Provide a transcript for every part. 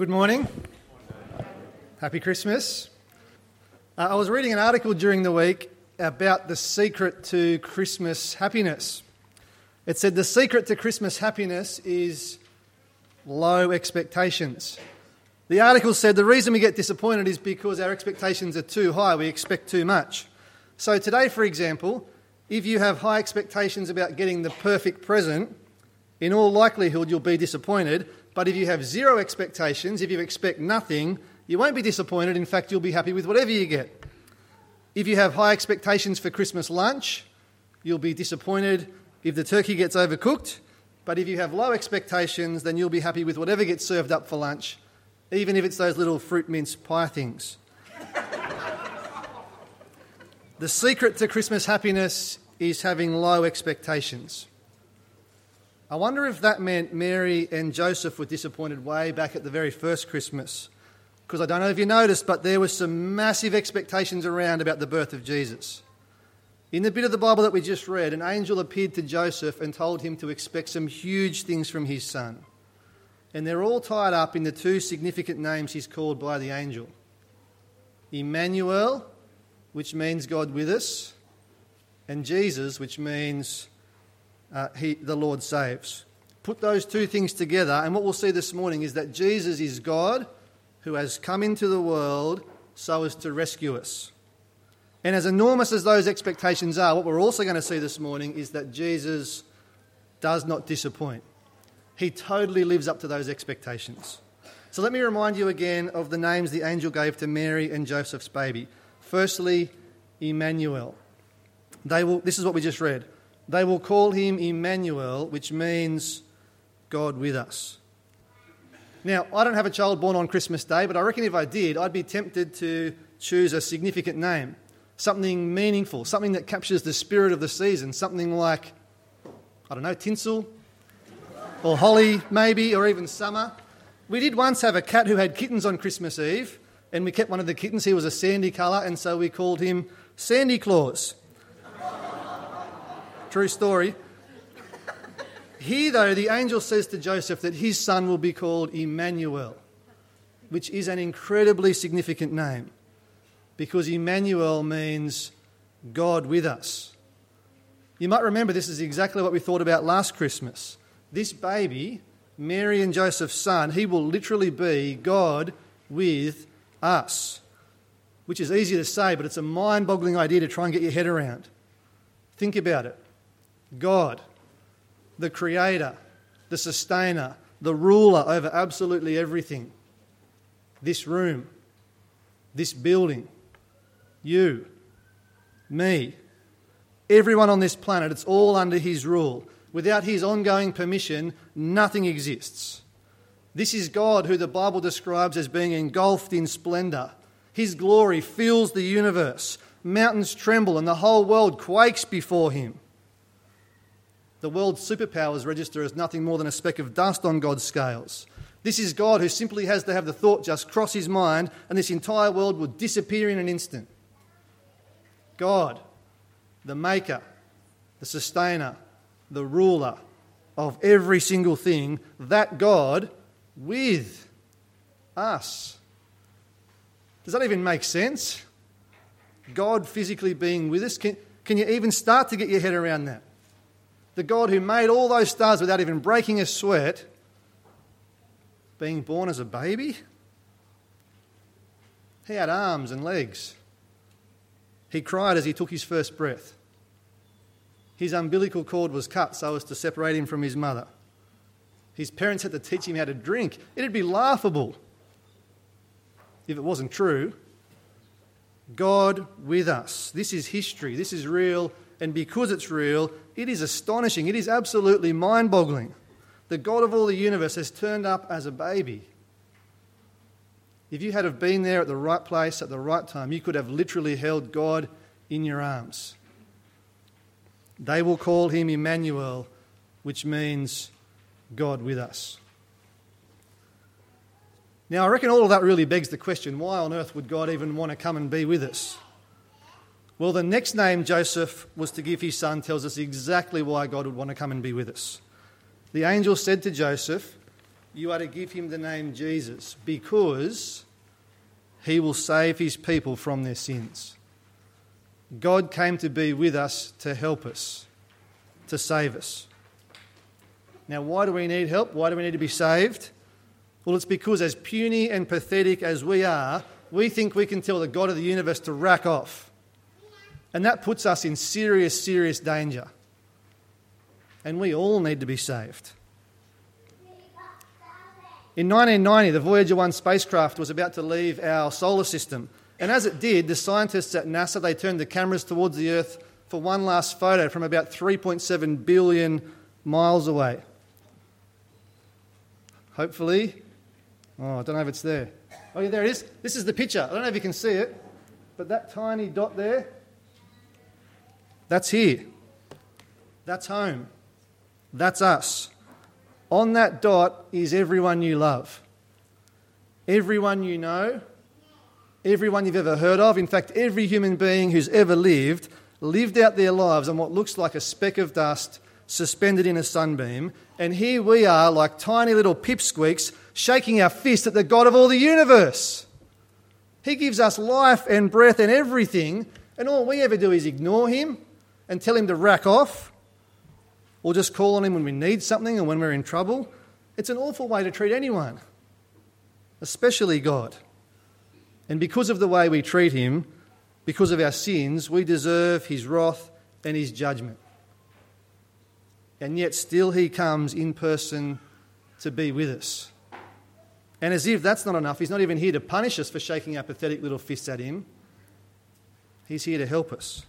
Good morning. Happy Christmas. Uh, I was reading an article during the week about the secret to Christmas happiness. It said the secret to Christmas happiness is low expectations. The article said the reason we get disappointed is because our expectations are too high, we expect too much. So, today, for example, if you have high expectations about getting the perfect present, in all likelihood you'll be disappointed but if you have zero expectations, if you expect nothing, you won't be disappointed. In fact, you'll be happy with whatever you get. If you have high expectations for Christmas lunch, you'll be disappointed if the turkey gets overcooked. But if you have low expectations, then you'll be happy with whatever gets served up for lunch, even if it's those little fruit mince pie things. the secret to Christmas happiness is having low expectations. I wonder if that meant Mary and Joseph were disappointed way back at the very first Christmas. Because I don't know if you noticed, but there were some massive expectations around about the birth of Jesus. In the bit of the Bible that we just read, an angel appeared to Joseph and told him to expect some huge things from his son. And they're all tied up in the two significant names he's called by the angel Emmanuel, which means God with us, and Jesus, which means uh, he, the Lord saves. Put those two things together, and what we'll see this morning is that Jesus is God who has come into the world so as to rescue us. And as enormous as those expectations are, what we're also going to see this morning is that Jesus does not disappoint. He totally lives up to those expectations. So let me remind you again of the names the angel gave to Mary and Joseph's baby. Firstly, Emmanuel. They will, this is what we just read. They will call him Emmanuel, which means God with us. Now, I don't have a child born on Christmas Day, but I reckon if I did, I'd be tempted to choose a significant name, something meaningful, something that captures the spirit of the season, something like, I don't know, tinsel, or holly maybe, or even summer. We did once have a cat who had kittens on Christmas Eve, and we kept one of the kittens. He was a sandy colour, and so we called him Sandy Claus. True story. Here, though, the angel says to Joseph that his son will be called Emmanuel, which is an incredibly significant name because Emmanuel means God with us. You might remember this is exactly what we thought about last Christmas. This baby, Mary and Joseph's son, he will literally be God with us, which is easy to say, but it's a mind boggling idea to try and get your head around. Think about it. God, the creator, the sustainer, the ruler over absolutely everything. This room, this building, you, me, everyone on this planet, it's all under his rule. Without his ongoing permission, nothing exists. This is God who the Bible describes as being engulfed in splendor. His glory fills the universe. Mountains tremble and the whole world quakes before him. The world's superpowers register as nothing more than a speck of dust on God's scales. This is God who simply has to have the thought just cross his mind, and this entire world will disappear in an instant. God, the maker, the sustainer, the ruler of every single thing, that God with us. Does that even make sense? God physically being with us? Can, can you even start to get your head around that? The God who made all those stars without even breaking a sweat, being born as a baby? He had arms and legs. He cried as he took his first breath. His umbilical cord was cut so as to separate him from his mother. His parents had to teach him how to drink. It'd be laughable if it wasn't true. God with us. This is history. This is real and because it's real, it is astonishing. It is absolutely mind boggling. The God of all the universe has turned up as a baby. If you had have been there at the right place at the right time, you could have literally held God in your arms. They will call him Emmanuel, which means God with us. Now, I reckon all of that really begs the question why on earth would God even want to come and be with us? Well, the next name Joseph was to give his son tells us exactly why God would want to come and be with us. The angel said to Joseph, You are to give him the name Jesus because he will save his people from their sins. God came to be with us to help us, to save us. Now, why do we need help? Why do we need to be saved? Well, it's because, as puny and pathetic as we are, we think we can tell the God of the universe to rack off. And that puts us in serious, serious danger. And we all need to be saved. In 1990, the Voyager 1 spacecraft was about to leave our solar system. And as it did, the scientists at NASA, they turned the cameras towards the Earth for one last photo from about 3.7 billion miles away. Hopefully, oh, I don't know if it's there. Oh, yeah, there it is. This is the picture. I don't know if you can see it, but that tiny dot there, that's here. That's home. That's us. On that dot is everyone you love, everyone you know, everyone you've ever heard of. In fact, every human being who's ever lived lived out their lives on what looks like a speck of dust suspended in a sunbeam. And here we are, like tiny little pipsqueaks, shaking our fist at the God of all the universe. He gives us life and breath and everything, and all we ever do is ignore Him and tell Him to rack off or just call on Him when we need something or when we're in trouble. It's an awful way to treat anyone, especially God. And because of the way we treat Him, because of our sins, we deserve His wrath and His judgment. And yet, still, He comes in person to be with us. And as if that's not enough, He's not even here to punish us for shaking our pathetic little fists at Him. He's here to help us.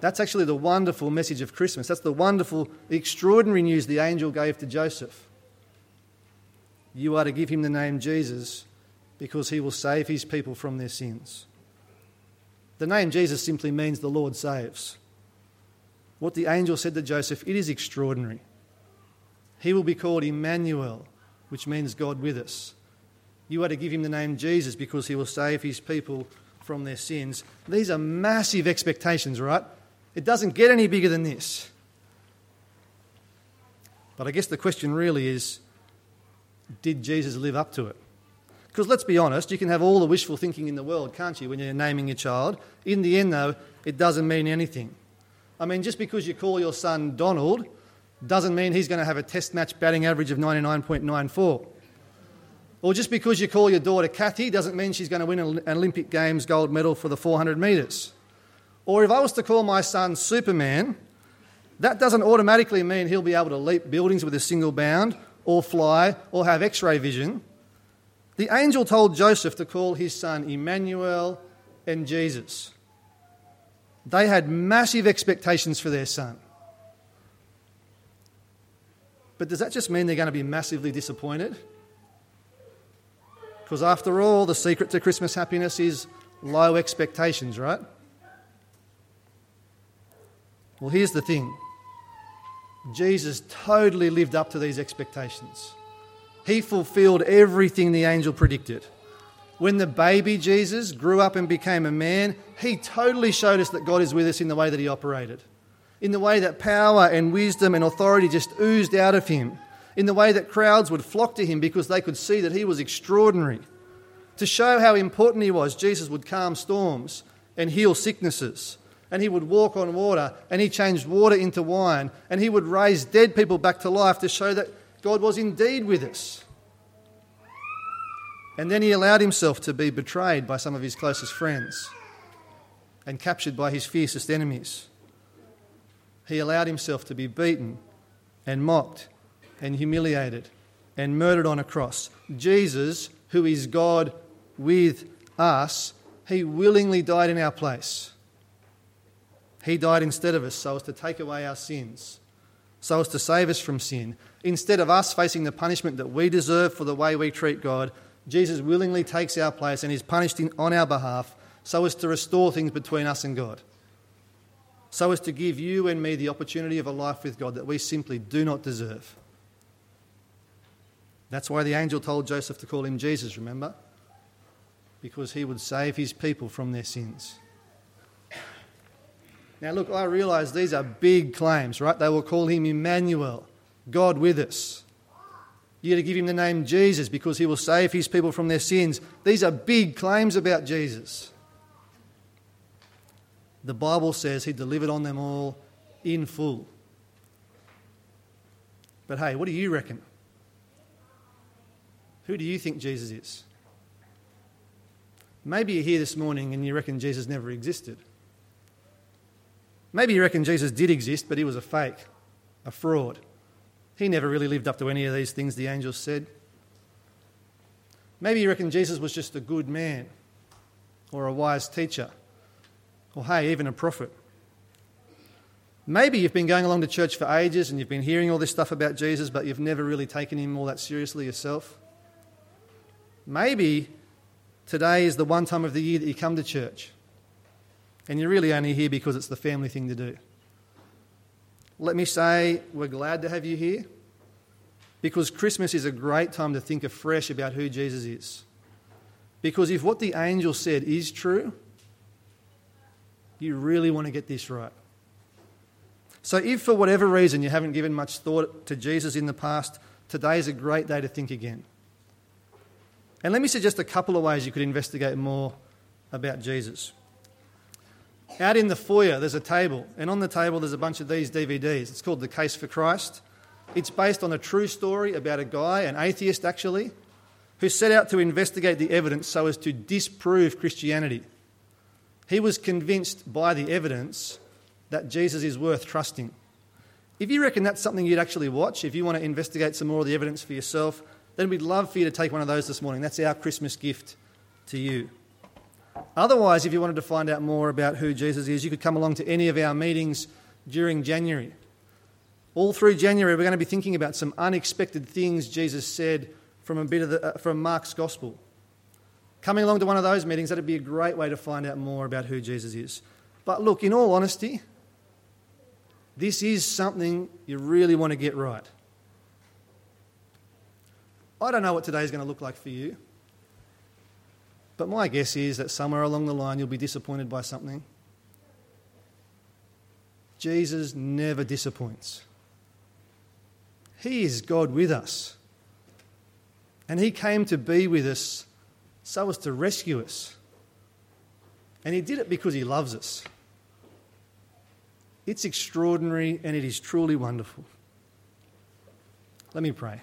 That's actually the wonderful message of Christmas. That's the wonderful, extraordinary news the angel gave to Joseph. You are to give him the name Jesus because he will save his people from their sins. The name Jesus simply means the Lord saves. What the angel said to Joseph, it is extraordinary. He will be called Emmanuel, which means God with us. You are to give him the name Jesus because he will save his people from their sins. These are massive expectations, right? It doesn't get any bigger than this. But I guess the question really is did Jesus live up to it? Because let's be honest, you can have all the wishful thinking in the world, can't you, when you're naming your child? In the end, though, it doesn't mean anything. I mean, just because you call your son Donald doesn't mean he's going to have a test match batting average of 99.94. Or just because you call your daughter Kathy doesn't mean she's going to win an Olympic Games gold medal for the 400 metres. Or if I was to call my son Superman, that doesn't automatically mean he'll be able to leap buildings with a single bound, or fly, or have x ray vision. The angel told Joseph to call his son Emmanuel and Jesus. They had massive expectations for their son. But does that just mean they're going to be massively disappointed? Because after all, the secret to Christmas happiness is low expectations, right? Well, here's the thing Jesus totally lived up to these expectations. He fulfilled everything the angel predicted. When the baby Jesus grew up and became a man, he totally showed us that God is with us in the way that he operated, in the way that power and wisdom and authority just oozed out of him, in the way that crowds would flock to him because they could see that he was extraordinary. To show how important he was, Jesus would calm storms and heal sicknesses and he would walk on water, and he changed water into wine, and he would raise dead people back to life to show that God was indeed with us. And then he allowed himself to be betrayed by some of his closest friends and captured by his fiercest enemies. He allowed himself to be beaten and mocked and humiliated and murdered on a cross. Jesus, who is God with us, he willingly died in our place. He died instead of us so as to take away our sins, so as to save us from sin. Instead of us facing the punishment that we deserve for the way we treat God, Jesus willingly takes our place and is punished on our behalf so as to restore things between us and God. So as to give you and me the opportunity of a life with God that we simply do not deserve. That's why the angel told Joseph to call him Jesus, remember? Because he would save his people from their sins. Now, look, I realize these are big claims, right? They will call him Emmanuel, God with us. You're to give him the name Jesus because he will save his people from their sins. These are big claims about Jesus. The Bible says he delivered on them all in full. But hey, what do you reckon? Who do you think Jesus is? Maybe you're here this morning and you reckon Jesus never existed. Maybe you reckon Jesus did exist, but he was a fake, a fraud. He never really lived up to any of these things the angels said. Maybe you reckon Jesus was just a good man or a wise teacher or, hey, even a prophet. Maybe you've been going along to church for ages and you've been hearing all this stuff about Jesus, but you've never really taken him all that seriously yourself. Maybe today is the one time of the year that you come to church and you're really only here because it's the family thing to do. Let me say, we're glad to have you here because Christmas is a great time to think afresh about who Jesus is. Because if what the angel said is true, you really want to get this right. So, if for whatever reason you haven't given much thought to Jesus in the past, today is a great day to think again. And let me suggest a couple of ways you could investigate more about Jesus. Out in the foyer, there's a table, and on the table, there's a bunch of these DVDs. It's called The Case for Christ. It's based on a true story about a guy, an atheist actually, who set out to investigate the evidence so as to disprove Christianity. He was convinced by the evidence that Jesus is worth trusting. If you reckon that's something you'd actually watch, if you want to investigate some more of the evidence for yourself, then we'd love for you to take one of those this morning. That's our Christmas gift to you. Otherwise, if you wanted to find out more about who Jesus is, you could come along to any of our meetings during January. All through January, we're going to be thinking about some unexpected things Jesus said from a bit of the, uh, from Mark's Gospel. Coming along to one of those meetings, that'd be a great way to find out more about who Jesus is. But look, in all honesty, this is something you really want to get right. I don't know what today is going to look like for you. But my guess is that somewhere along the line you'll be disappointed by something. Jesus never disappoints. He is God with us. And He came to be with us so as to rescue us. And He did it because He loves us. It's extraordinary and it is truly wonderful. Let me pray.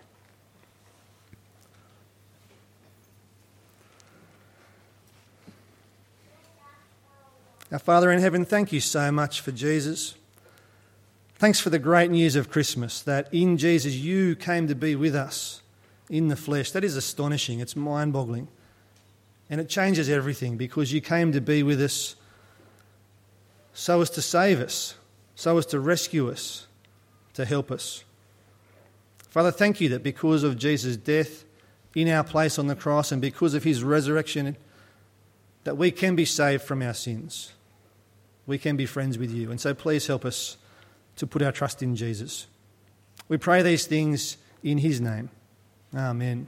Our Father in heaven, thank you so much for Jesus. Thanks for the great news of Christmas that in Jesus you came to be with us in the flesh. That is astonishing. It's mind boggling. And it changes everything because you came to be with us so as to save us, so as to rescue us, to help us. Father, thank you that because of Jesus' death in our place on the cross and because of his resurrection, that we can be saved from our sins we can be friends with you. And so please help us to put our trust in Jesus. We pray these things in his name. Amen.